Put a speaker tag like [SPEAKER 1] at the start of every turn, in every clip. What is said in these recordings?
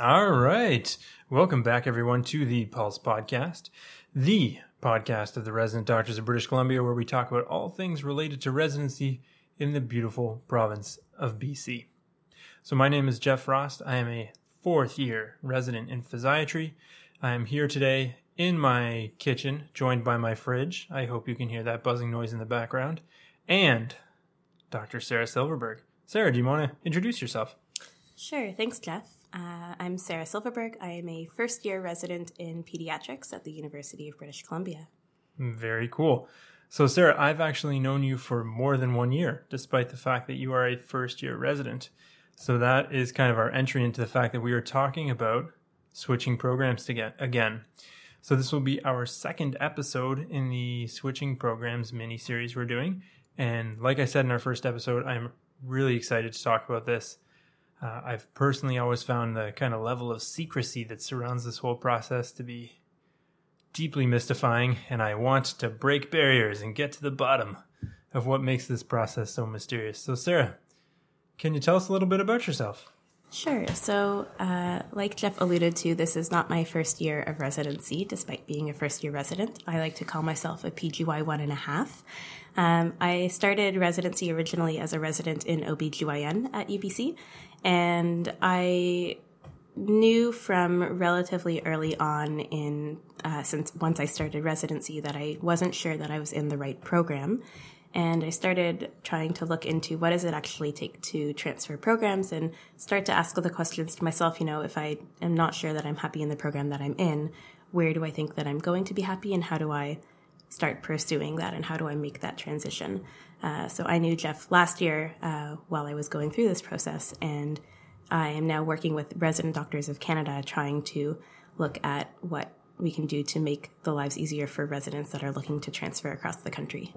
[SPEAKER 1] All right. Welcome back, everyone, to the Pulse Podcast, the podcast of the resident doctors of British Columbia, where we talk about all things related to residency in the beautiful province of BC. So, my name is Jeff Frost. I am a fourth year resident in physiatry. I am here today in my kitchen, joined by my fridge. I hope you can hear that buzzing noise in the background. And Dr. Sarah Silverberg. Sarah, do you want to introduce yourself?
[SPEAKER 2] Sure. Thanks, Jeff. Uh, I'm Sarah Silverberg. I am a first year resident in pediatrics at the University of British Columbia.
[SPEAKER 1] Very cool. So, Sarah, I've actually known you for more than one year, despite the fact that you are a first year resident. So, that is kind of our entry into the fact that we are talking about switching programs to get again. So, this will be our second episode in the switching programs mini series we're doing. And like I said in our first episode, I'm really excited to talk about this. Uh, I've personally always found the kind of level of secrecy that surrounds this whole process to be deeply mystifying, and I want to break barriers and get to the bottom of what makes this process so mysterious. So, Sarah, can you tell us a little bit about yourself?
[SPEAKER 2] Sure. So, uh, like Jeff alluded to, this is not my first year of residency, despite being a first year resident. I like to call myself a PGY one and a half. Um, I started residency originally as a resident in OBGYN at UBC, and I knew from relatively early on in uh, since once I started residency that I wasn't sure that I was in the right program. And I started trying to look into what does it actually take to transfer programs and start to ask the questions to myself, you know, if I am not sure that I'm happy in the program that I'm in, where do I think that I'm going to be happy and how do I start pursuing that and how do I make that transition? Uh, so I knew Jeff last year uh, while I was going through this process, and I am now working with Resident Doctors of Canada trying to look at what we can do to make the lives easier for residents that are looking to transfer across the country.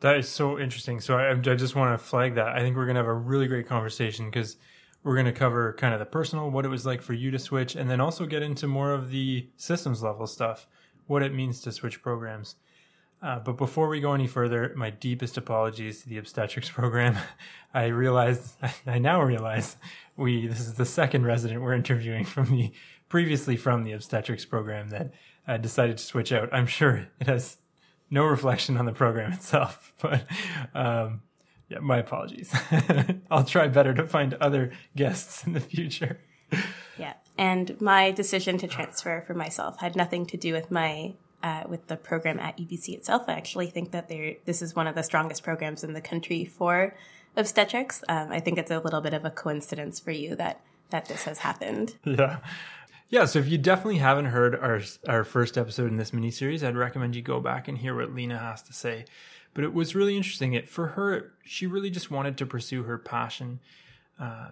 [SPEAKER 1] That is so interesting. So I, I just want to flag that. I think we're going to have a really great conversation because we're going to cover kind of the personal, what it was like for you to switch, and then also get into more of the systems level stuff, what it means to switch programs. Uh, but before we go any further, my deepest apologies to the obstetrics program. I realized, I now realize, we this is the second resident we're interviewing from the previously from the obstetrics program that uh, decided to switch out. I'm sure it has no reflection on the program itself, but um, yeah, my apologies. I'll try better to find other guests in the future.
[SPEAKER 2] Yeah, and my decision to transfer for myself had nothing to do with my uh, with the program at UBC itself. I actually think that this is one of the strongest programs in the country for obstetrics. Um, I think it's a little bit of a coincidence for you that that this has happened.
[SPEAKER 1] Yeah. Yeah, so if you definitely haven't heard our our first episode in this mini series, I'd recommend you go back and hear what Lena has to say. But it was really interesting. It for her, she really just wanted to pursue her passion, uh,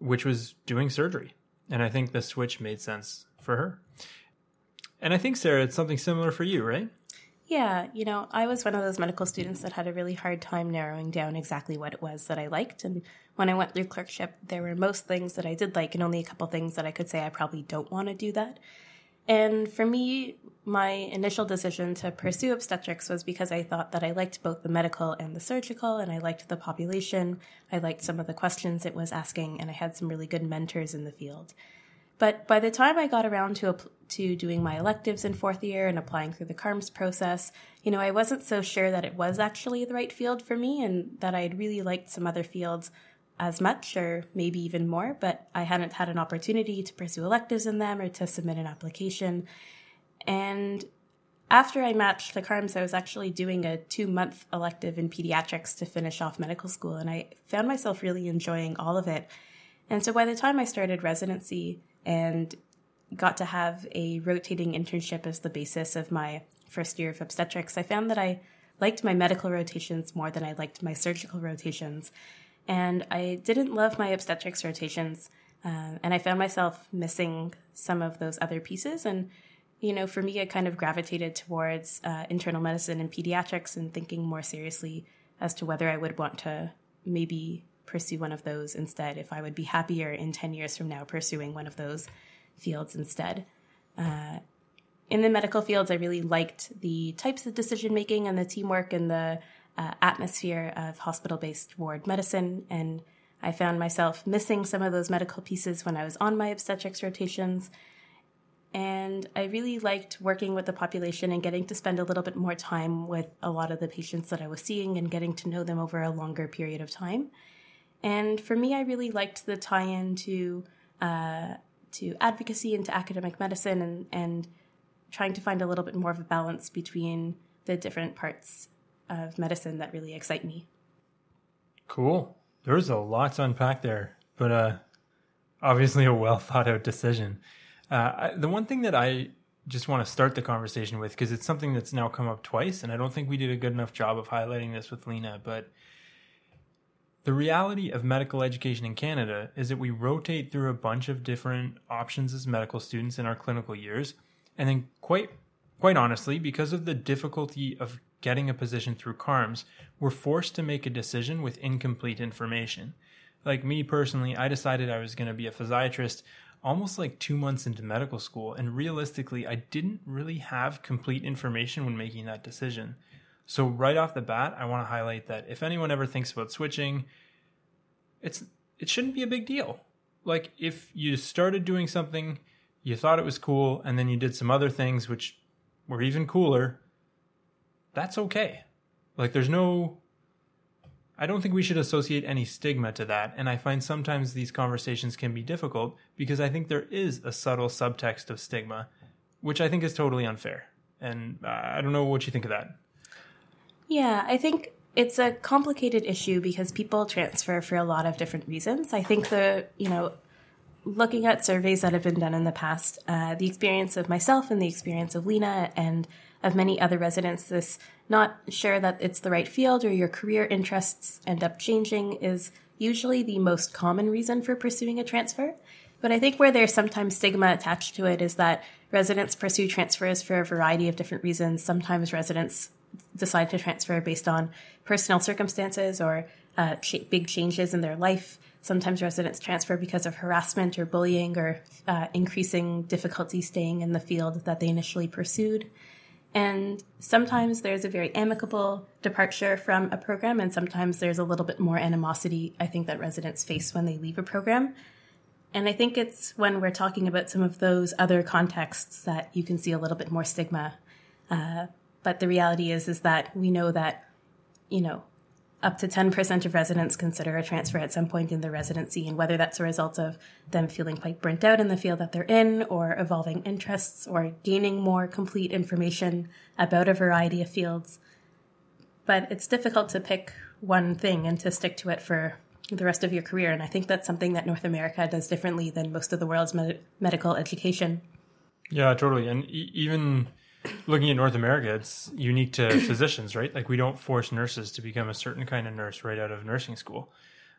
[SPEAKER 1] which was doing surgery, and I think the switch made sense for her. And I think, Sarah, it's something similar for you, right?
[SPEAKER 2] Yeah, you know, I was one of those medical students that had a really hard time narrowing down exactly what it was that I liked. And when I went through clerkship, there were most things that I did like, and only a couple things that I could say I probably don't want to do that. And for me, my initial decision to pursue obstetrics was because I thought that I liked both the medical and the surgical, and I liked the population. I liked some of the questions it was asking, and I had some really good mentors in the field. But by the time I got around to to doing my electives in fourth year and applying through the CARMS process, you know, I wasn't so sure that it was actually the right field for me and that I'd really liked some other fields as much or maybe even more, but I hadn't had an opportunity to pursue electives in them or to submit an application. And after I matched the CARMS, I was actually doing a two month elective in pediatrics to finish off medical school, and I found myself really enjoying all of it. And so by the time I started residency, and got to have a rotating internship as the basis of my first year of obstetrics, I found that I liked my medical rotations more than I liked my surgical rotations. And I didn't love my obstetrics rotations. Uh, and I found myself missing some of those other pieces. And, you know, for me, I kind of gravitated towards uh, internal medicine and pediatrics and thinking more seriously as to whether I would want to maybe pursue one of those instead, if I would be happier in 10 years from now pursuing one of those fields instead. Uh, in the medical fields, I really liked the types of decision making and the teamwork and the uh, atmosphere of hospital based ward medicine. And I found myself missing some of those medical pieces when I was on my obstetrics rotations. And I really liked working with the population and getting to spend a little bit more time with a lot of the patients that I was seeing and getting to know them over a longer period of time. And for me, I really liked the tie in to, uh, to advocacy and to academic medicine and, and trying to find a little bit more of a balance between the different parts of medicine that really excite me.
[SPEAKER 1] Cool. There's a lot to unpack there, but uh, obviously a well thought out decision. Uh, I, the one thing that I just want to start the conversation with, because it's something that's now come up twice, and I don't think we did a good enough job of highlighting this with Lena, but the reality of medical education in Canada is that we rotate through a bunch of different options as medical students in our clinical years, and then quite quite honestly, because of the difficulty of getting a position through CARMS, we're forced to make a decision with incomplete information. Like me personally, I decided I was going to be a physiatrist almost like two months into medical school, and realistically, I didn't really have complete information when making that decision. So, right off the bat, I want to highlight that if anyone ever thinks about switching, it's it shouldn't be a big deal. Like if you started doing something, you thought it was cool, and then you did some other things which were even cooler, that's okay. Like there's no I don't think we should associate any stigma to that, and I find sometimes these conversations can be difficult because I think there is a subtle subtext of stigma, which I think is totally unfair. And uh, I don't know what you think of that.
[SPEAKER 2] Yeah, I think it's a complicated issue because people transfer for a lot of different reasons. I think the, you know, looking at surveys that have been done in the past, uh, the experience of myself and the experience of Lena and of many other residents, this not sure that it's the right field or your career interests end up changing is usually the most common reason for pursuing a transfer. But I think where there's sometimes stigma attached to it is that residents pursue transfers for a variety of different reasons. Sometimes residents decide to transfer based on personal circumstances or uh, ch- big changes in their life. Sometimes residents transfer because of harassment or bullying or uh, increasing difficulty staying in the field that they initially pursued. And sometimes there's a very amicable departure from a program, and sometimes there's a little bit more animosity, I think, that residents face when they leave a program. And I think it's when we're talking about some of those other contexts that you can see a little bit more stigma. Uh, but the reality is, is that we know that, you know, up to 10% of residents consider a transfer at some point in their residency, and whether that's a result of them feeling quite burnt out in the field that they're in, or evolving interests, or gaining more complete information about a variety of fields. But it's difficult to pick one thing and to stick to it for the rest of your career. And I think that's something that North America does differently than most of the world's med- medical education.
[SPEAKER 1] Yeah, totally. And e- even looking at North America, it's unique to physicians, right? Like we don't force nurses to become a certain kind of nurse right out of nursing school.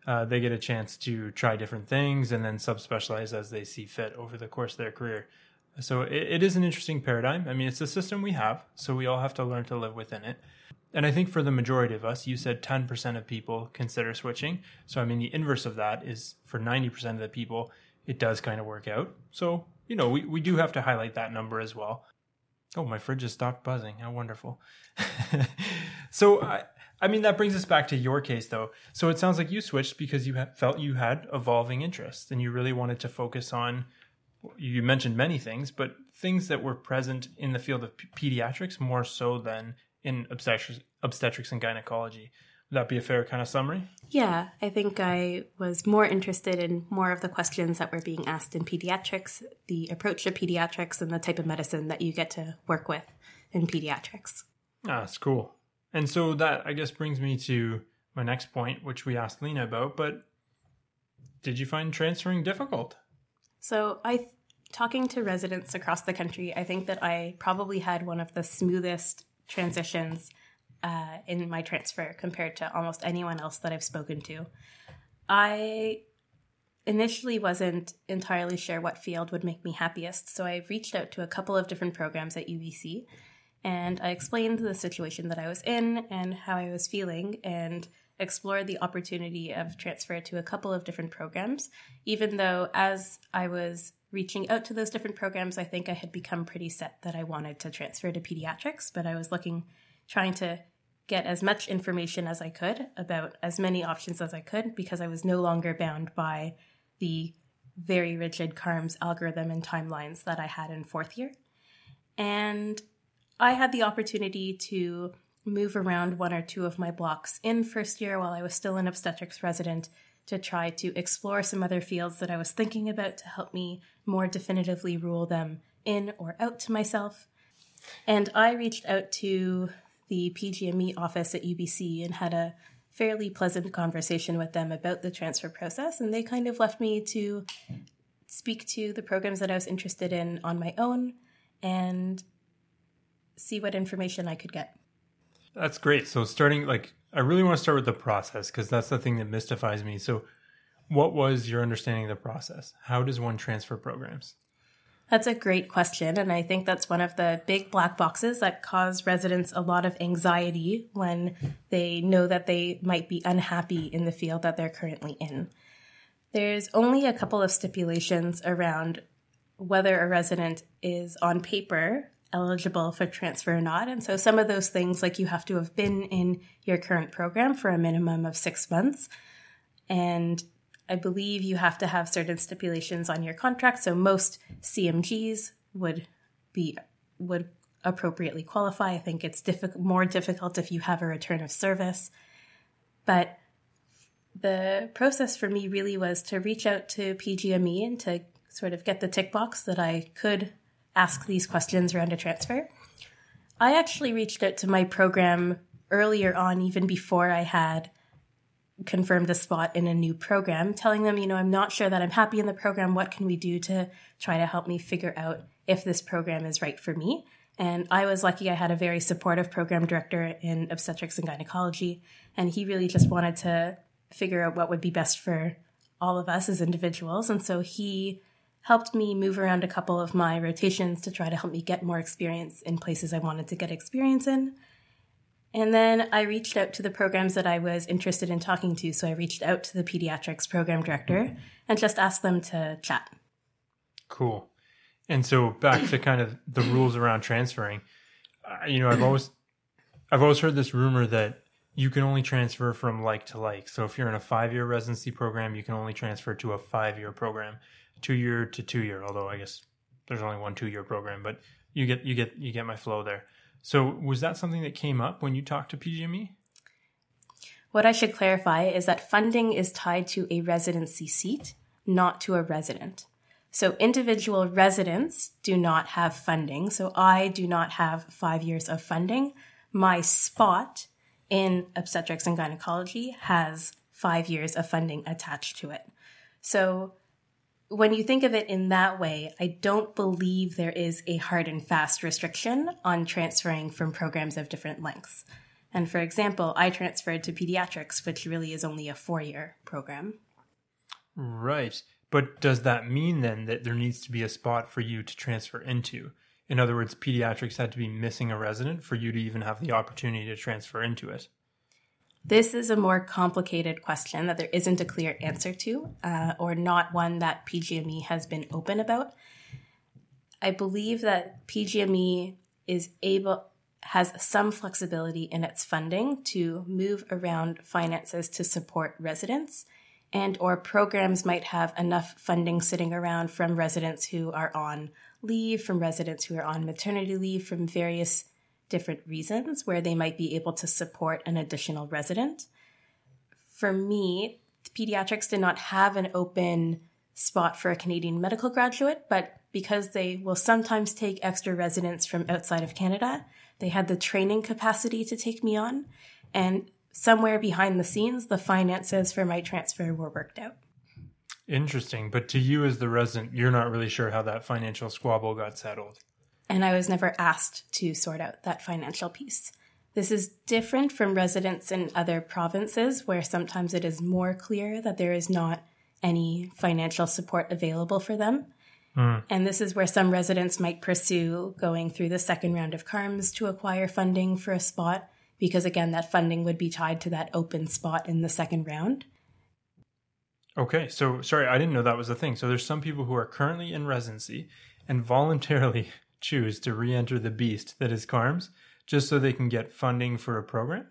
[SPEAKER 1] Uh, they get a chance to try different things and then subspecialize as they see fit over the course of their career. So it, it is an interesting paradigm. I mean, it's a system we have, so we all have to learn to live within it. And I think for the majority of us, you said 10% of people consider switching. So, I mean, the inverse of that is for 90% of the people, it does kind of work out. So, you know, we, we do have to highlight that number as well. Oh, my fridge has stopped buzzing. How wonderful. so, I, I mean, that brings us back to your case, though. So it sounds like you switched because you felt you had evolving interests and you really wanted to focus on, you mentioned many things, but things that were present in the field of p- pediatrics more so than in obstetrics, obstetrics and gynecology. Would that be a fair kind of summary?
[SPEAKER 2] Yeah, I think I was more interested in more of the questions that were being asked in pediatrics, the approach to pediatrics, and the type of medicine that you get to work with in pediatrics.
[SPEAKER 1] Ah, that's cool. And so that, I guess, brings me to my next point, which we asked Lena about. But did you find transferring difficult?
[SPEAKER 2] So, I, talking to residents across the country, I think that I probably had one of the smoothest transitions uh, in my transfer compared to almost anyone else that I've spoken to. I initially wasn't entirely sure what field would make me happiest, so I reached out to a couple of different programs at UBC and I explained the situation that I was in and how I was feeling and explored the opportunity of transfer to a couple of different programs, even though as I was reaching out to those different programs, I think I had become pretty set that I wanted to transfer to pediatrics, but I was looking, trying to get as much information as I could about as many options as I could because I was no longer bound by the very rigid CARMS algorithm and timelines that I had in fourth year. And I had the opportunity to move around one or two of my blocks in first year while I was still an obstetrics resident to try to explore some other fields that I was thinking about to help me more definitively rule them in or out to myself. And I reached out to the PGME office at UBC and had a fairly pleasant conversation with them about the transfer process. And they kind of left me to speak to the programs that I was interested in on my own and see what information I could get.
[SPEAKER 1] That's great. So, starting like, I really want to start with the process because that's the thing that mystifies me. So, what was your understanding of the process? How does one transfer programs?
[SPEAKER 2] That's a great question. And I think that's one of the big black boxes that cause residents a lot of anxiety when they know that they might be unhappy in the field that they're currently in. There's only a couple of stipulations around whether a resident is on paper eligible for transfer or not. And so some of those things, like you have to have been in your current program for a minimum of six months. And I believe you have to have certain stipulations on your contract. So most CMGs would be would appropriately qualify. I think it's difficult, more difficult if you have a return of service. But the process for me really was to reach out to PGME and to sort of get the tick box that I could ask these questions around a transfer. I actually reached out to my program earlier on, even before I had confirmed a spot in a new program, telling them, you know, I'm not sure that I'm happy in the program. What can we do to try to help me figure out if this program is right for me? And I was lucky I had a very supportive program director in obstetrics and gynecology, and he really just wanted to figure out what would be best for all of us as individuals. And so he helped me move around a couple of my rotations to try to help me get more experience in places I wanted to get experience in. And then I reached out to the programs that I was interested in talking to. So I reached out to the pediatrics program director and just asked them to chat.
[SPEAKER 1] Cool. And so back to kind of the rules around transferring. Uh, you know, I've always I've always heard this rumor that you can only transfer from like to like. So if you're in a 5-year residency program, you can only transfer to a 5-year program, 2-year to 2-year, although I guess there's only one 2-year program, but you get you get you get my flow there. So, was that something that came up when you talked to PGME?
[SPEAKER 2] What I should clarify is that funding is tied to a residency seat, not to a resident. So, individual residents do not have funding. So, I do not have five years of funding. My spot in obstetrics and gynecology has five years of funding attached to it. So, when you think of it in that way, I don't believe there is a hard and fast restriction on transferring from programs of different lengths. And for example, I transferred to pediatrics, which really is only a four year program.
[SPEAKER 1] Right. But does that mean then that there needs to be a spot for you to transfer into? In other words, pediatrics had to be missing a resident for you to even have the opportunity to transfer into it.
[SPEAKER 2] This is a more complicated question that there isn't a clear answer to, uh, or not one that PGME has been open about. I believe that PGME is able has some flexibility in its funding to move around finances to support residents and or programs might have enough funding sitting around from residents who are on leave from residents who are on maternity leave from various different reasons where they might be able to support an additional resident. For me, pediatrics did not have an open spot for a Canadian medical graduate, but because they will sometimes take extra residents from outside of Canada, they had the training capacity to take me on. And somewhere behind the scenes, the finances for my transfer were worked out.
[SPEAKER 1] Interesting. But to you as the resident, you're not really sure how that financial squabble got settled
[SPEAKER 2] and I was never asked to sort out that financial piece. This is different from residents in other provinces where sometimes it is more clear that there is not any financial support available for them. Mm. And this is where some residents might pursue going through the second round of CARMS to acquire funding for a spot, because again, that funding would be tied to that open spot in the second round.
[SPEAKER 1] Okay, so sorry, I didn't know that was a thing. So there's some people who are currently in residency and voluntarily choose to re enter the beast that is CARMS just so they can get funding for a program?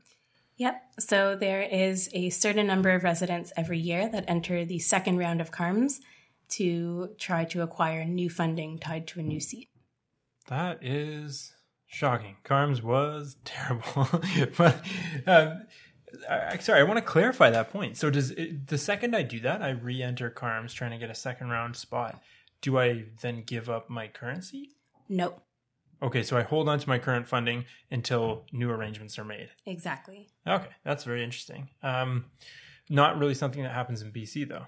[SPEAKER 2] Yep. So there is a certain number of residents every year that enter the second round of CARMS to try to acquire new funding tied to a new seat.
[SPEAKER 1] That is shocking. CARMS was terrible. but um, I, sorry, I want to clarify that point. So does it, the second I do that, I re-enter CARMS trying to get a second round spot. Do I then give up my currency?
[SPEAKER 2] Nope.
[SPEAKER 1] Okay, so I hold on to my current funding until new arrangements are made.
[SPEAKER 2] Exactly.
[SPEAKER 1] Okay, that's very interesting. Um, not really something that happens in BC though.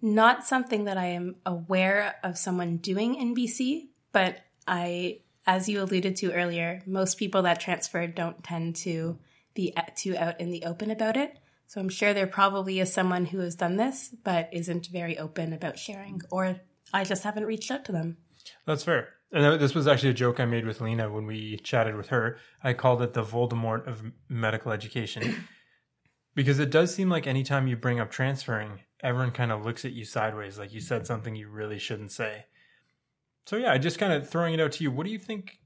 [SPEAKER 2] Not something that I am aware of someone doing in BC, but I, as you alluded to earlier, most people that transfer don't tend to be too out in the open about it. So I'm sure there probably is someone who has done this, but isn't very open about sharing, or I just haven't reached out to them.
[SPEAKER 1] That's fair. And this was actually a joke I made with Lena when we chatted with her. I called it the Voldemort of medical education because it does seem like anytime you bring up transferring, everyone kind of looks at you sideways, like you said something you really shouldn't say. So yeah, just kind of throwing it out to you. What do you think?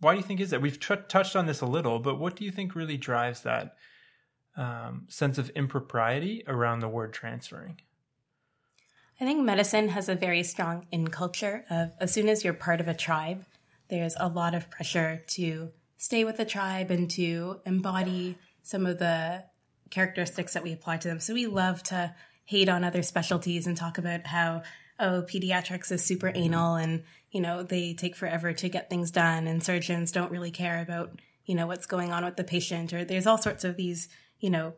[SPEAKER 1] Why do you think is that? We've t- touched on this a little, but what do you think really drives that um, sense of impropriety around the word transferring?
[SPEAKER 2] I think medicine has a very strong in culture of as soon as you're part of a tribe, there's a lot of pressure to stay with the tribe and to embody some of the characteristics that we apply to them. So we love to hate on other specialties and talk about how oh pediatrics is super anal and you know they take forever to get things done and surgeons don't really care about you know what's going on with the patient or there's all sorts of these you know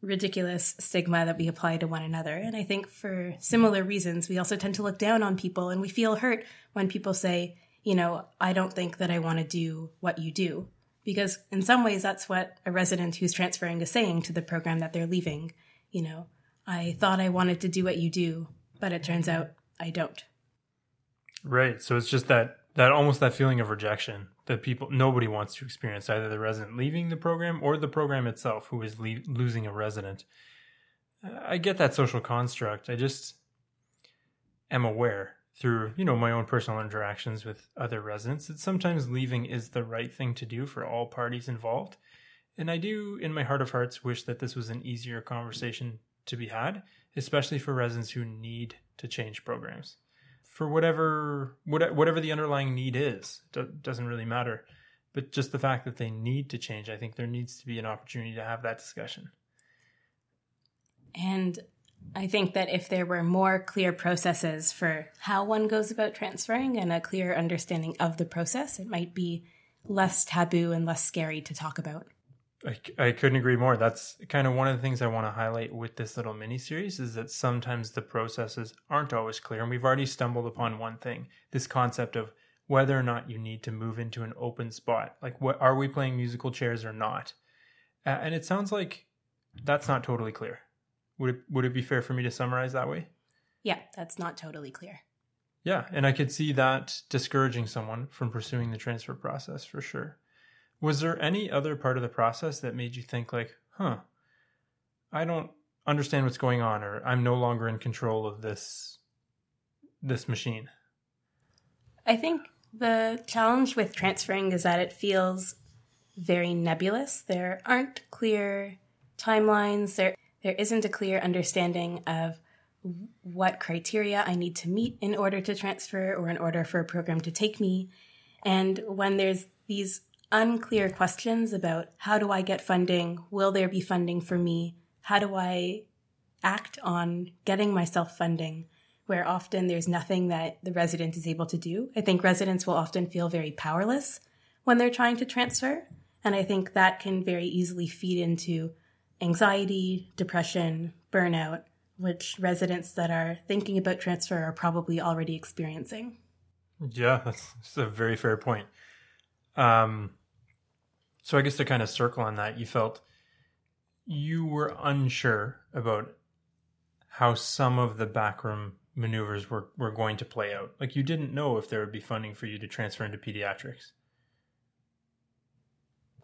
[SPEAKER 2] ridiculous stigma that we apply to one another. And I think for similar reasons, we also tend to look down on people and we feel hurt when people say, you know, I don't think that I want to do what you do. Because in some ways, that's what a resident who's transferring is saying to the program that they're leaving. You know, I thought I wanted to do what you do, but it turns out I don't.
[SPEAKER 1] Right. So it's just that that almost that feeling of rejection that people nobody wants to experience either the resident leaving the program or the program itself who is le- losing a resident. I get that social construct. I just am aware through you know my own personal interactions with other residents that sometimes leaving is the right thing to do for all parties involved. And i do in my heart of hearts wish that this was an easier conversation to be had especially for residents who need to change programs for whatever whatever the underlying need is. doesn't really matter. But just the fact that they need to change, I think there needs to be an opportunity to have that discussion.
[SPEAKER 2] And I think that if there were more clear processes for how one goes about transferring and a clear understanding of the process, it might be less taboo and less scary to talk about.
[SPEAKER 1] I, I couldn't agree more. That's kind of one of the things I want to highlight with this little mini series is that sometimes the processes aren't always clear. And we've already stumbled upon one thing this concept of whether or not you need to move into an open spot. Like, what are we playing musical chairs or not? Uh, and it sounds like that's not totally clear. Would it, would it be fair for me to summarize that way?
[SPEAKER 2] Yeah, that's not totally clear.
[SPEAKER 1] Yeah, and I could see that discouraging someone from pursuing the transfer process for sure. Was there any other part of the process that made you think like, huh, I don't understand what's going on or I'm no longer in control of this this machine?
[SPEAKER 2] I think the challenge with transferring is that it feels very nebulous. There aren't clear timelines. There there isn't a clear understanding of what criteria I need to meet in order to transfer or in order for a program to take me. And when there's these unclear questions about how do I get funding? Will there be funding for me? How do I act on getting myself funding? Where often there's nothing that the resident is able to do. I think residents will often feel very powerless when they're trying to transfer. And I think that can very easily feed into anxiety, depression, burnout, which residents that are thinking about transfer are probably already experiencing.
[SPEAKER 1] Yeah, that's, that's a very fair point. Um, so I guess to kind of circle on that, you felt you were unsure about how some of the backroom maneuvers were, were going to play out. Like you didn't know if there would be funding for you to transfer into pediatrics.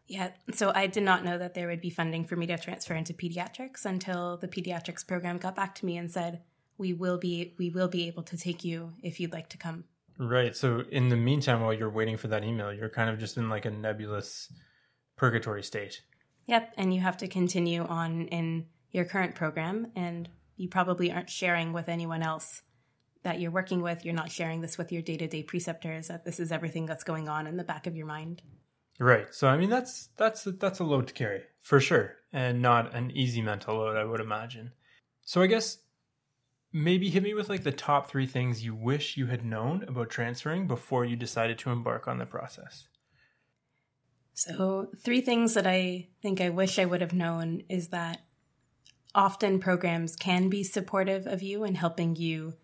[SPEAKER 2] Yeah, so I did not know that there would be funding for me to transfer into pediatrics until the pediatrics program got back to me and said, "We will be we will be able to take you if you'd like to come."
[SPEAKER 1] Right. So in the meantime while you're waiting for that email, you're kind of just in like a nebulous purgatory state.
[SPEAKER 2] Yep, and you have to continue on in your current program, and you probably aren't sharing with anyone else that you're working with. You're not sharing this with your day to day preceptors. That this is everything that's going on in the back of your mind.
[SPEAKER 1] Right. So I mean, that's that's that's a load to carry for sure, and not an easy mental load, I would imagine. So I guess maybe hit me with like the top three things you wish you had known about transferring before you decided to embark on the process.
[SPEAKER 2] So, three things that I think I wish I would have known is that often programs can be supportive of you and helping you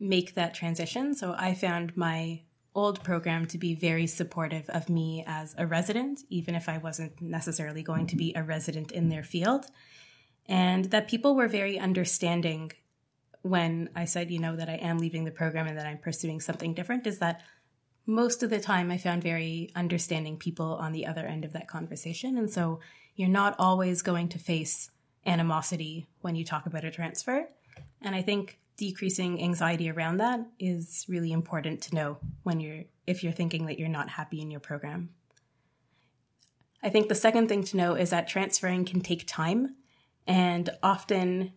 [SPEAKER 2] make that transition. So, I found my old program to be very supportive of me as a resident, even if I wasn't necessarily going to be a resident in their field. And that people were very understanding when I said, you know, that I am leaving the program and that I'm pursuing something different, is that most of the time I found very understanding people on the other end of that conversation. And so you're not always going to face animosity when you talk about a transfer. And I think decreasing anxiety around that is really important to know when you're if you're thinking that you're not happy in your program. I think the second thing to know is that transferring can take time and often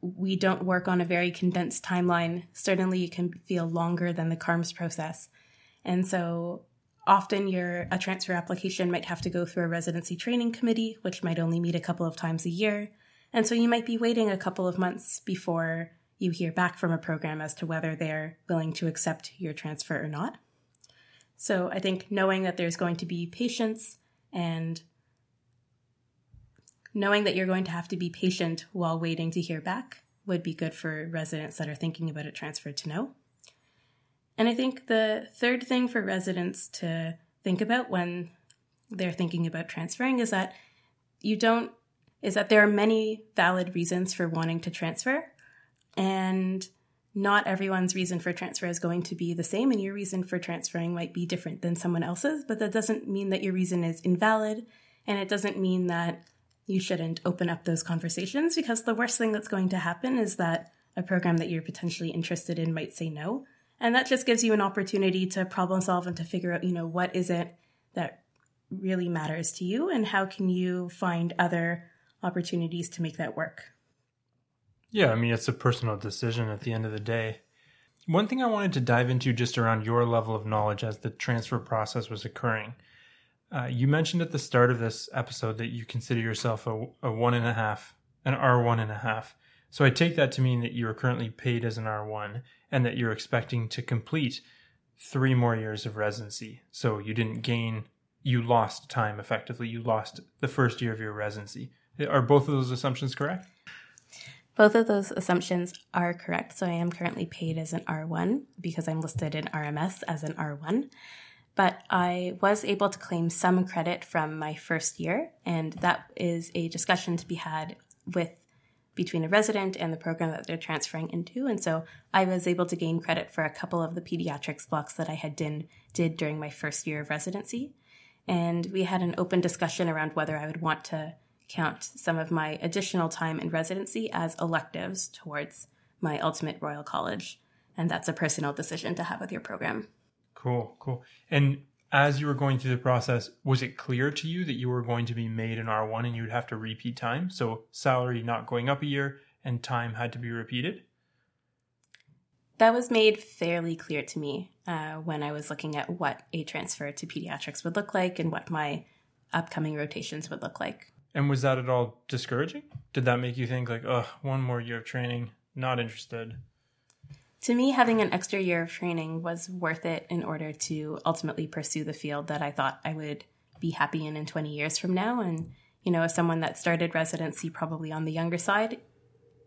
[SPEAKER 2] we don't work on a very condensed timeline. Certainly it can feel longer than the CARMS process. And so often your a transfer application might have to go through a residency training committee, which might only meet a couple of times a year. And so you might be waiting a couple of months before you hear back from a program as to whether they're willing to accept your transfer or not. So I think knowing that there's going to be patience and knowing that you're going to have to be patient while waiting to hear back would be good for residents that are thinking about a transfer to know. And I think the third thing for residents to think about when they're thinking about transferring is that you don't is that there are many valid reasons for wanting to transfer and not everyone's reason for transfer is going to be the same and your reason for transferring might be different than someone else's but that doesn't mean that your reason is invalid and it doesn't mean that you shouldn't open up those conversations because the worst thing that's going to happen is that a program that you're potentially interested in might say no and that just gives you an opportunity to problem solve and to figure out, you know, what is it that really matters to you and how can you find other opportunities to make that work.
[SPEAKER 1] Yeah, I mean, it's a personal decision at the end of the day. One thing I wanted to dive into just around your level of knowledge as the transfer process was occurring. Uh, you mentioned at the start of this episode that you consider yourself a, a one and a half, an R one and a half. So I take that to mean that you are currently paid as an R1 and that you're expecting to complete three more years of residency. So you didn't gain, you lost time effectively. You lost the first year of your residency. Are both of those assumptions correct?
[SPEAKER 2] Both of those assumptions are correct. So I am currently paid as an R1 because I'm listed in RMS as an R1. But I was able to claim some credit from my first year, and that is a discussion to be had with between a resident and the program that they're transferring into. And so I was able to gain credit for a couple of the pediatrics blocks that I had did, did during my first year of residency. And we had an open discussion around whether I would want to count some of my additional time in residency as electives towards my ultimate Royal College. And that's a personal decision to have with your program.
[SPEAKER 1] Cool, cool. And as you were going through the process, was it clear to you that you were going to be made an R1 and you would have to repeat time? So salary not going up a year and time had to be repeated?
[SPEAKER 2] That was made fairly clear to me uh, when I was looking at what a transfer to pediatrics would look like and what my upcoming rotations would look like.
[SPEAKER 1] And was that at all discouraging? Did that make you think, like, oh, one more year of training, not interested?
[SPEAKER 2] To me, having an extra year of training was worth it in order to ultimately pursue the field that I thought I would be happy in in 20 years from now. And, you know, as someone that started residency probably on the younger side,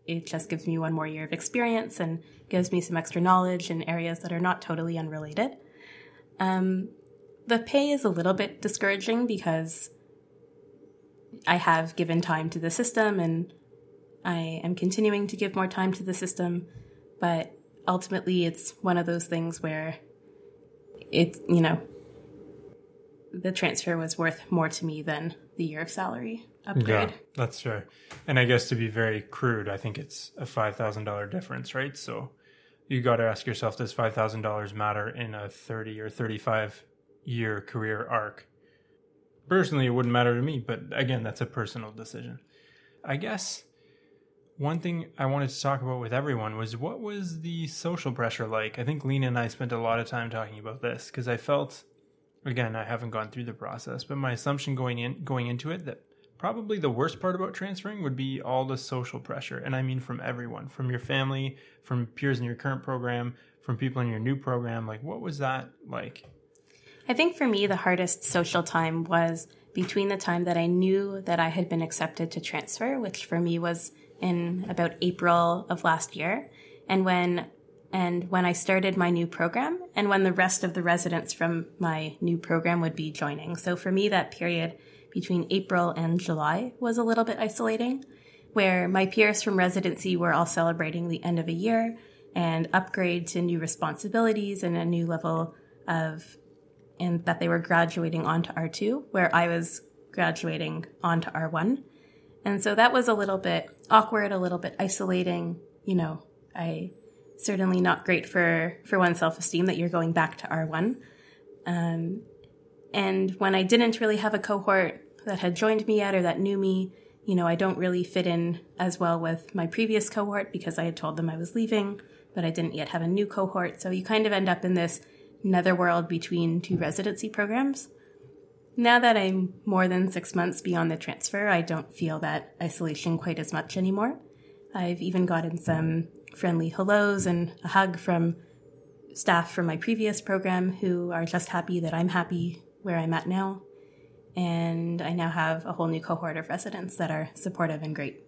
[SPEAKER 2] it just gives me one more year of experience and gives me some extra knowledge in areas that are not totally unrelated. Um, the pay is a little bit discouraging because I have given time to the system and I am continuing to give more time to the system, but ultimately it's one of those things where it, you know, the transfer was worth more to me than the year of salary upgrade. Yeah,
[SPEAKER 1] that's fair. And I guess to be very crude, I think it's a $5,000 difference, right? So you got to ask yourself does $5,000 matter in a 30 or 35 year career arc? personally, it wouldn't matter to me, but again, that's a personal decision. I guess one thing I wanted to talk about with everyone was what was the social pressure like? I think Lena and I spent a lot of time talking about this because I felt, again, I haven't gone through the process, but my assumption going in going into it that probably the worst part about transferring would be all the social pressure, and I mean from everyone, from your family, from peers in your current program, from people in your new program. Like, what was that like?
[SPEAKER 2] I think for me, the hardest social time was between the time that I knew that I had been accepted to transfer, which for me was in about April of last year, and when and when I started my new program, and when the rest of the residents from my new program would be joining. So for me, that period between April and July was a little bit isolating, where my peers from residency were all celebrating the end of a year and upgrade to new responsibilities and a new level of and that they were graduating onto R2, where I was graduating onto R1. And so that was a little bit awkward, a little bit isolating. You know, I certainly not great for for one's self esteem that you're going back to R1. Um, and when I didn't really have a cohort that had joined me yet or that knew me, you know, I don't really fit in as well with my previous cohort because I had told them I was leaving, but I didn't yet have a new cohort. So you kind of end up in this netherworld between two residency programs. Now that I'm more than six months beyond the transfer, I don't feel that isolation quite as much anymore. I've even gotten some friendly hellos and a hug from staff from my previous program who are just happy that I'm happy where I'm at now. And I now have a whole new cohort of residents that are supportive and great.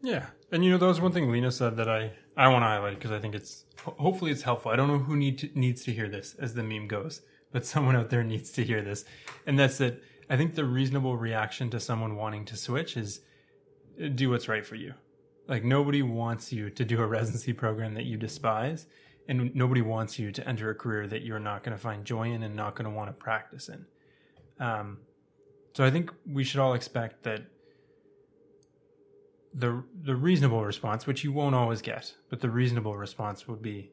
[SPEAKER 1] Yeah. And you know, that was one thing Lena said that I, I want to highlight because I think it's hopefully it's helpful. I don't know who need to, needs to hear this as the meme goes but someone out there needs to hear this. And that's that I think the reasonable reaction to someone wanting to switch is uh, do what's right for you. Like nobody wants you to do a residency program that you despise, and nobody wants you to enter a career that you're not going to find joy in and not going to want to practice in. Um, so I think we should all expect that the the reasonable response, which you won't always get, but the reasonable response would be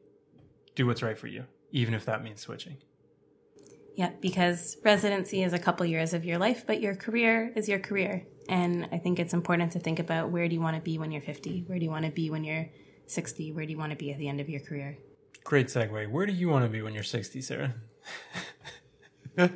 [SPEAKER 1] do what's right for you, even if that means switching.
[SPEAKER 2] Yeah, because residency is a couple years of your life, but your career is your career. And I think it's important to think about where do you want to be when you're 50? Where do you want to be when you're 60? Where do you want to be at the end of your career?
[SPEAKER 1] Great segue. Where do you want to be when you're 60, Sarah?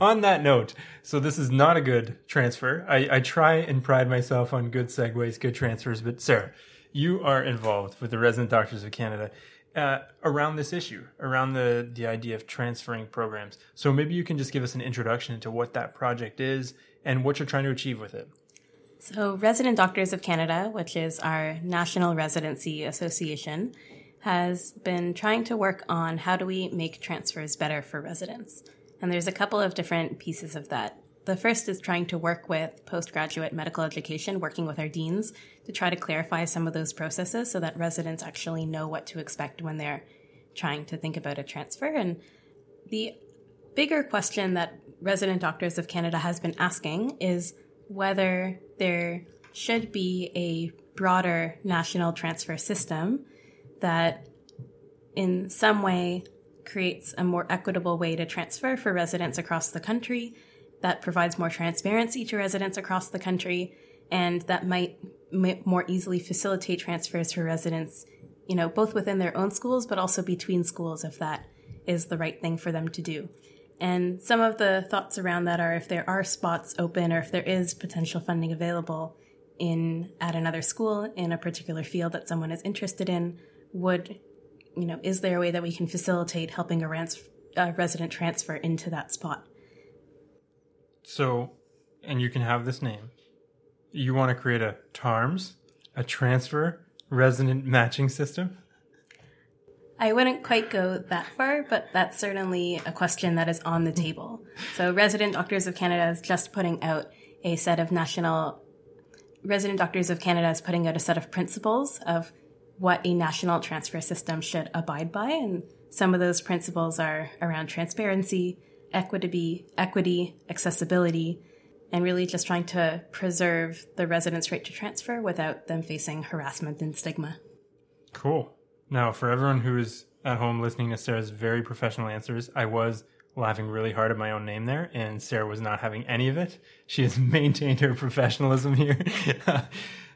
[SPEAKER 1] on that note, so this is not a good transfer. I, I try and pride myself on good segues, good transfers, but Sarah, you are involved with the Resident Doctors of Canada uh, around this issue, around the the idea of transferring programs. So maybe you can just give us an introduction into what that project is and what you're trying to achieve with it.
[SPEAKER 2] So, Resident Doctors of Canada, which is our national residency association, has been trying to work on how do we make transfers better for residents. And there's a couple of different pieces of that. The first is trying to work with postgraduate medical education, working with our deans to try to clarify some of those processes so that residents actually know what to expect when they're trying to think about a transfer. And the bigger question that Resident Doctors of Canada has been asking is whether there should be a broader national transfer system that in some way creates a more equitable way to transfer for residents across the country that provides more transparency to residents across the country and that might more easily facilitate transfers for residents, you know, both within their own schools, but also between schools if that is the right thing for them to do. And some of the thoughts around that are if there are spots open or if there is potential funding available in at another school in a particular field that someone is interested in, would you know, is there a way that we can facilitate helping a, rans- a resident transfer into that spot?
[SPEAKER 1] So, and you can have this name. You want to create a TARMS, a transfer resident matching system?
[SPEAKER 2] I wouldn't quite go that far, but that's certainly a question that is on the table. So, Resident Doctors of Canada is just putting out a set of national. Resident Doctors of Canada is putting out a set of principles of what a national transfer system should abide by. And some of those principles are around transparency, equity, equity, accessibility, and really just trying to preserve the residents' right to transfer without them facing harassment and stigma.
[SPEAKER 1] Cool. Now, for everyone who is at home listening to Sarah's very professional answers, I was laughing really hard at my own name there, and Sarah was not having any of it. She has maintained her professionalism here.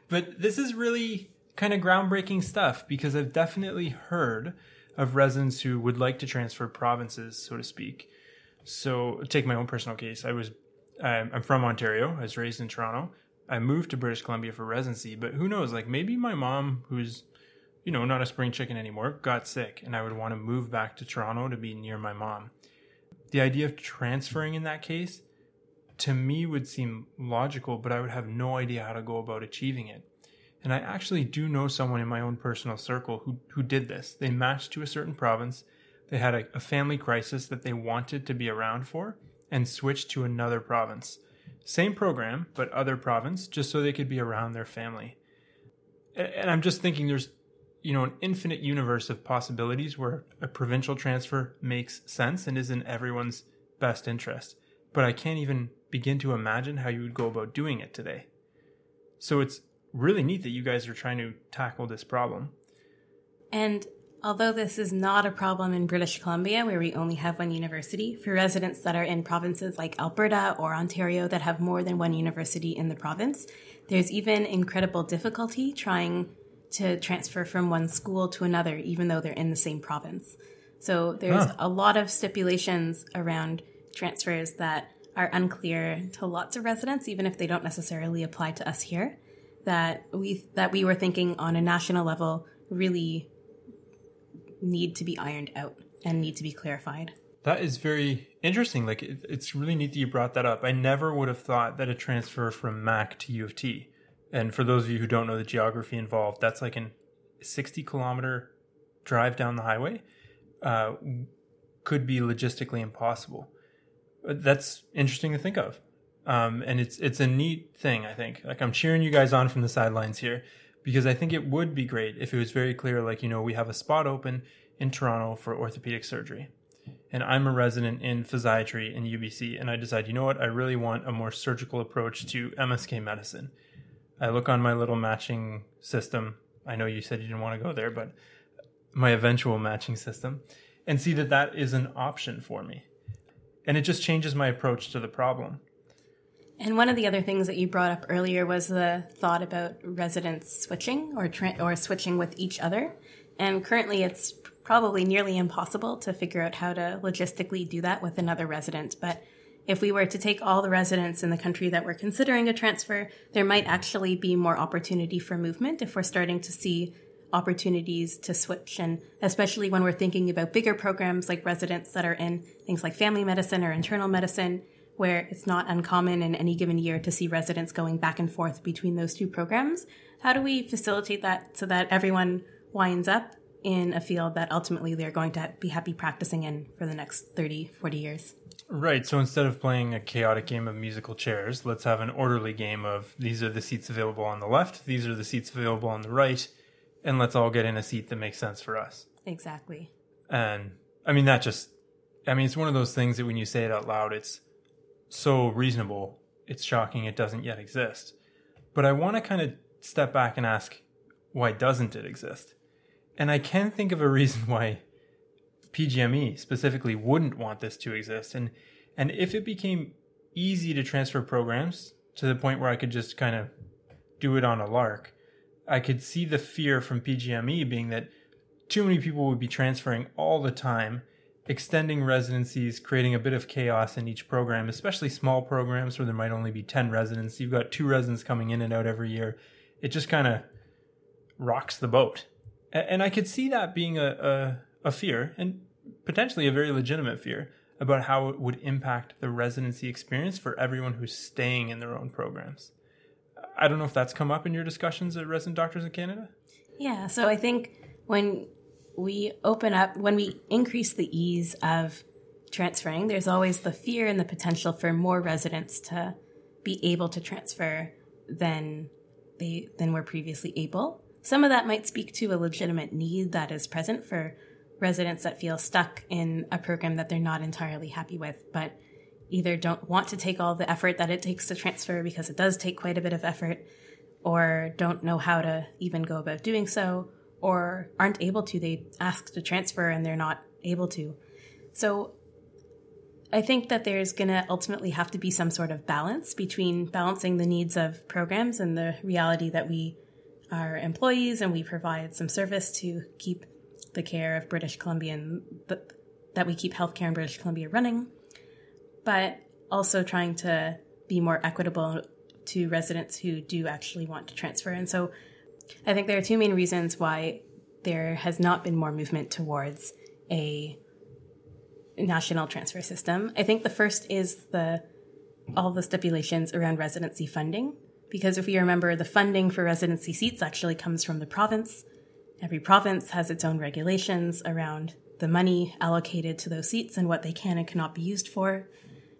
[SPEAKER 1] but this is really kind of groundbreaking stuff because I've definitely heard of residents who would like to transfer provinces, so to speak. So, take my own personal case. I was, I'm from Ontario. I was raised in Toronto. I moved to British Columbia for residency, but who knows? Like maybe my mom, who's, you know, not a spring chicken anymore, got sick, and I would want to move back to Toronto to be near my mom. The idea of transferring in that case, to me, would seem logical, but I would have no idea how to go about achieving it. And I actually do know someone in my own personal circle who, who did this. They matched to a certain province. They had a, a family crisis that they wanted to be around for and switched to another province. Same program, but other province, just so they could be around their family. And I'm just thinking there's, you know, an infinite universe of possibilities where a provincial transfer makes sense and is in everyone's best interest. But I can't even begin to imagine how you would go about doing it today. So it's really neat that you guys are trying to tackle this problem.
[SPEAKER 2] And although this is not a problem in British Columbia, where we only have one university, for residents that are in provinces like Alberta or Ontario that have more than one university in the province, there's even incredible difficulty trying to transfer from one school to another, even though they're in the same province. So there's huh. a lot of stipulations around transfers that are unclear to lots of residents, even if they don't necessarily apply to us here that we that we were thinking on a national level really need to be ironed out and need to be clarified.
[SPEAKER 1] That is very interesting. Like it, it's really neat that you brought that up. I never would have thought that a transfer from Mac to U of T, and for those of you who don't know the geography involved, that's like a 60 kilometer drive down the highway, uh, could be logistically impossible. That's interesting to think of. Um, and it's it's a neat thing, I think. Like I'm cheering you guys on from the sidelines here because I think it would be great if it was very clear, like you know, we have a spot open in Toronto for orthopedic surgery, and I'm a resident in physiatry in UBC, and I decide, you know what, I really want a more surgical approach to MSK medicine. I look on my little matching system. I know you said you didn't want to go there, but my eventual matching system, and see that that is an option for me, and it just changes my approach to the problem
[SPEAKER 2] and one of the other things that you brought up earlier was the thought about residents switching or tra- or switching with each other. And currently, it's probably nearly impossible to figure out how to logistically do that with another resident. But if we were to take all the residents in the country that were considering a transfer, there might actually be more opportunity for movement if we're starting to see opportunities to switch. And especially when we're thinking about bigger programs like residents that are in things like family medicine or internal medicine, where it's not uncommon in any given year to see residents going back and forth between those two programs. How do we facilitate that so that everyone winds up in a field that ultimately they're going to be happy practicing in for the next 30, 40 years?
[SPEAKER 1] Right. So instead of playing a chaotic game of musical chairs, let's have an orderly game of these are the seats available on the left, these are the seats available on the right, and let's all get in a seat that makes sense for us.
[SPEAKER 2] Exactly.
[SPEAKER 1] And I mean, that just, I mean, it's one of those things that when you say it out loud, it's, so reasonable, it's shocking it doesn't yet exist. But I want to kind of step back and ask, why doesn't it exist? And I can think of a reason why PGME specifically wouldn't want this to exist. And and if it became easy to transfer programs to the point where I could just kind of do it on a lark, I could see the fear from PGME being that too many people would be transferring all the time extending residencies, creating a bit of chaos in each program, especially small programs where there might only be 10 residents. You've got two residents coming in and out every year. It just kind of rocks the boat. And I could see that being a, a, a, fear and potentially a very legitimate fear about how it would impact the residency experience for everyone who's staying in their own programs. I don't know if that's come up in your discussions at Resident Doctors in Canada.
[SPEAKER 2] Yeah, so I think when we open up, when we increase the ease of transferring, there's always the fear and the potential for more residents to be able to transfer than they than were previously able. Some of that might speak to a legitimate need that is present for residents that feel stuck in a program that they're not entirely happy with, but either don't want to take all the effort that it takes to transfer because it does take quite a bit of effort, or don't know how to even go about doing so, or aren't able to. They ask to transfer and they're not able to. So I think that there's going to ultimately have to be some sort of balance between balancing the needs of programs and the reality that we are employees and we provide some service to keep the care of British Columbian, that we keep healthcare in British Columbia running, but also trying to be more equitable to residents who do actually want to transfer. And so I think there are two main reasons why there has not been more movement towards a national transfer system. I think the first is the all the stipulations around residency funding because if you remember the funding for residency seats actually comes from the province. Every province has its own regulations around the money allocated to those seats and what they can and cannot be used for.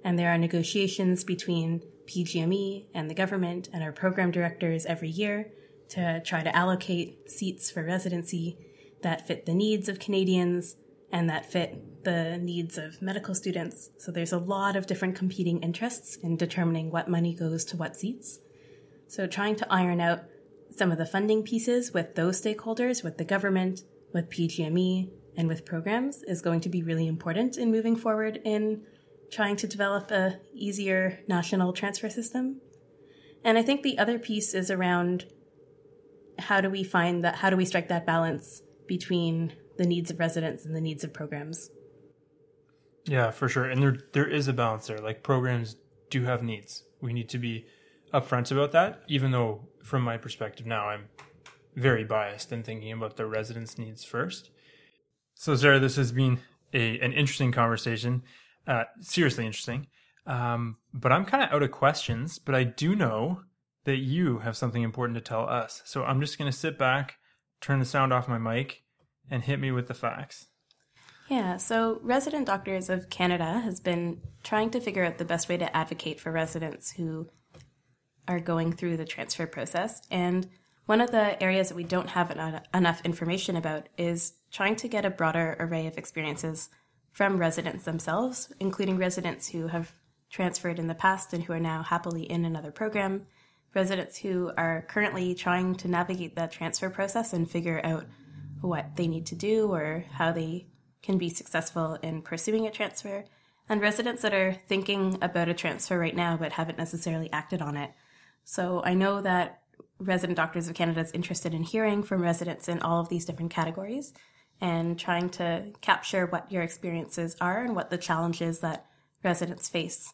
[SPEAKER 2] And there are negotiations between PGME and the government and our program directors every year to try to allocate seats for residency that fit the needs of Canadians and that fit the needs of medical students. So there's a lot of different competing interests in determining what money goes to what seats. So trying to iron out some of the funding pieces with those stakeholders, with the government, with PGME, and with programs is going to be really important in moving forward in trying to develop a easier national transfer system. And I think the other piece is around how do we find that how do we strike that balance between the needs of residents and the needs of programs.
[SPEAKER 1] Yeah, for sure. And there there is a balance there. Like programs do have needs. We need to be upfront about that, even though from my perspective now I'm very biased in thinking about the residents' needs first. So Sarah, this has been a an interesting conversation. Uh, seriously interesting. Um, but I'm kind of out of questions, but I do know that you have something important to tell us. So I'm just going to sit back, turn the sound off my mic, and hit me with the facts.
[SPEAKER 2] Yeah, so Resident Doctors of Canada has been trying to figure out the best way to advocate for residents who are going through the transfer process. And one of the areas that we don't have enough information about is trying to get a broader array of experiences from residents themselves, including residents who have transferred in the past and who are now happily in another program, residents who are currently trying to navigate that transfer process and figure out what they need to do or how they can be successful in pursuing a transfer, and residents that are thinking about a transfer right now but haven't necessarily acted on it. So I know that Resident Doctors of Canada is interested in hearing from residents in all of these different categories and trying to capture what your experiences are and what the challenges that residents face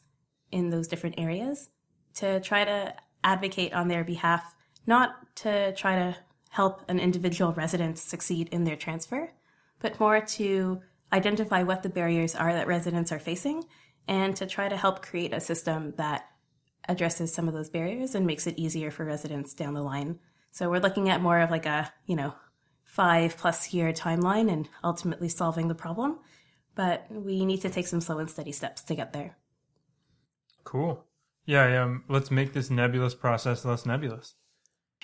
[SPEAKER 2] in those different areas to try to advocate on their behalf, not to try to help an individual resident succeed in their transfer, but more to identify what the barriers are that residents are facing and to try to help create a system that addresses some of those barriers and makes it easier for residents down the line. So we're looking at more of like a, you know, five plus year timeline and ultimately solving the problem. But we need to take some slow and steady steps to get there.
[SPEAKER 1] Cool. Yeah, um, let's make this nebulous process less nebulous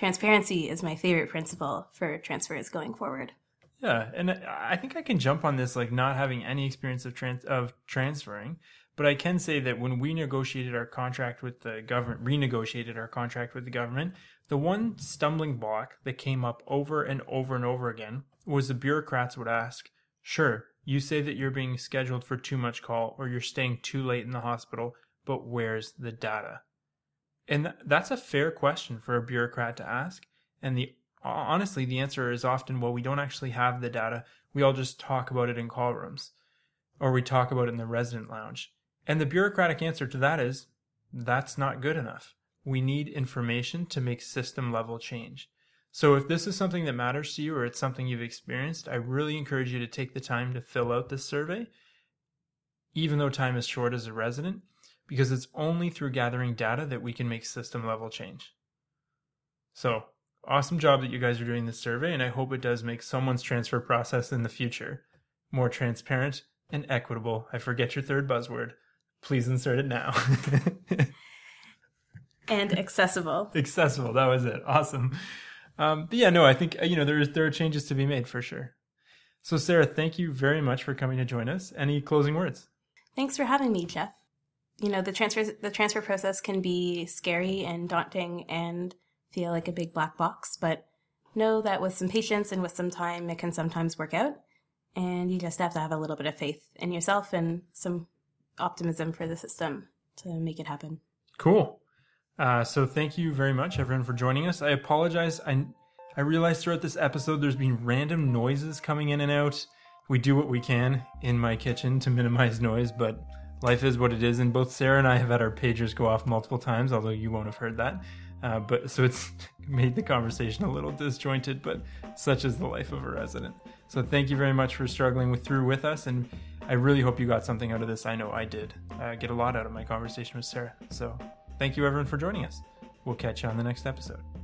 [SPEAKER 2] transparency is my favorite principle for transfers going forward.
[SPEAKER 1] Yeah, and I think I can jump on this like not having any experience of trans of transferring, but I can say that when we negotiated our contract with the government, renegotiated our contract with the government, the one stumbling block that came up over and over and over again was the bureaucrats would ask, "Sure, you say that you're being scheduled for too much call or you're staying too late in the hospital, but where's the data?" And that's a fair question for a bureaucrat to ask. And the honestly, the answer is often, well, we don't actually have the data. We all just talk about it in call rooms or we talk about it in the resident lounge. And the bureaucratic answer to that is that's not good enough. We need information to make system level change. So if this is something that matters to you or it's something you've experienced, I really encourage you to take the time to fill out this survey. Even though time is short as a resident, because it's only through gathering data that we can make system level change. So, awesome job that you guys are doing this survey, and I hope it does make someone's transfer process in the future more transparent and equitable. I forget your third buzzword. Please insert it now.
[SPEAKER 2] and accessible.
[SPEAKER 1] accessible. That was it. Awesome. Um, but yeah, no, I think you know there is there are changes to be made for sure. So, Sarah, thank you very much for coming to join us. Any closing words?
[SPEAKER 2] Thanks for having me, Jeff you know the transfer the transfer process can be scary and daunting and feel like a big black box but know that with some patience and with some time it can sometimes work out and you just have to have a little bit of faith in yourself and some optimism for the system to make it happen.
[SPEAKER 1] Cool. Uh, so thank you very much, everyone, for joining us. I apologize. I I realized throughout this episode there's been random noises coming in and out. We do what we can in my kitchen to minimize noise, but life is what it is. And both Sarah and I have had our pagers go off multiple times, although you won't have heard that. Uh, but so it's made the conversation a little disjointed, but such is the life of a resident. So thank you very much for struggling with through with us, and I really hope you got something out of this. I know I did. Uh, get a lot out of my conversation with Sarah. So thank you everyone for joining us. We'll catch you on the next episode.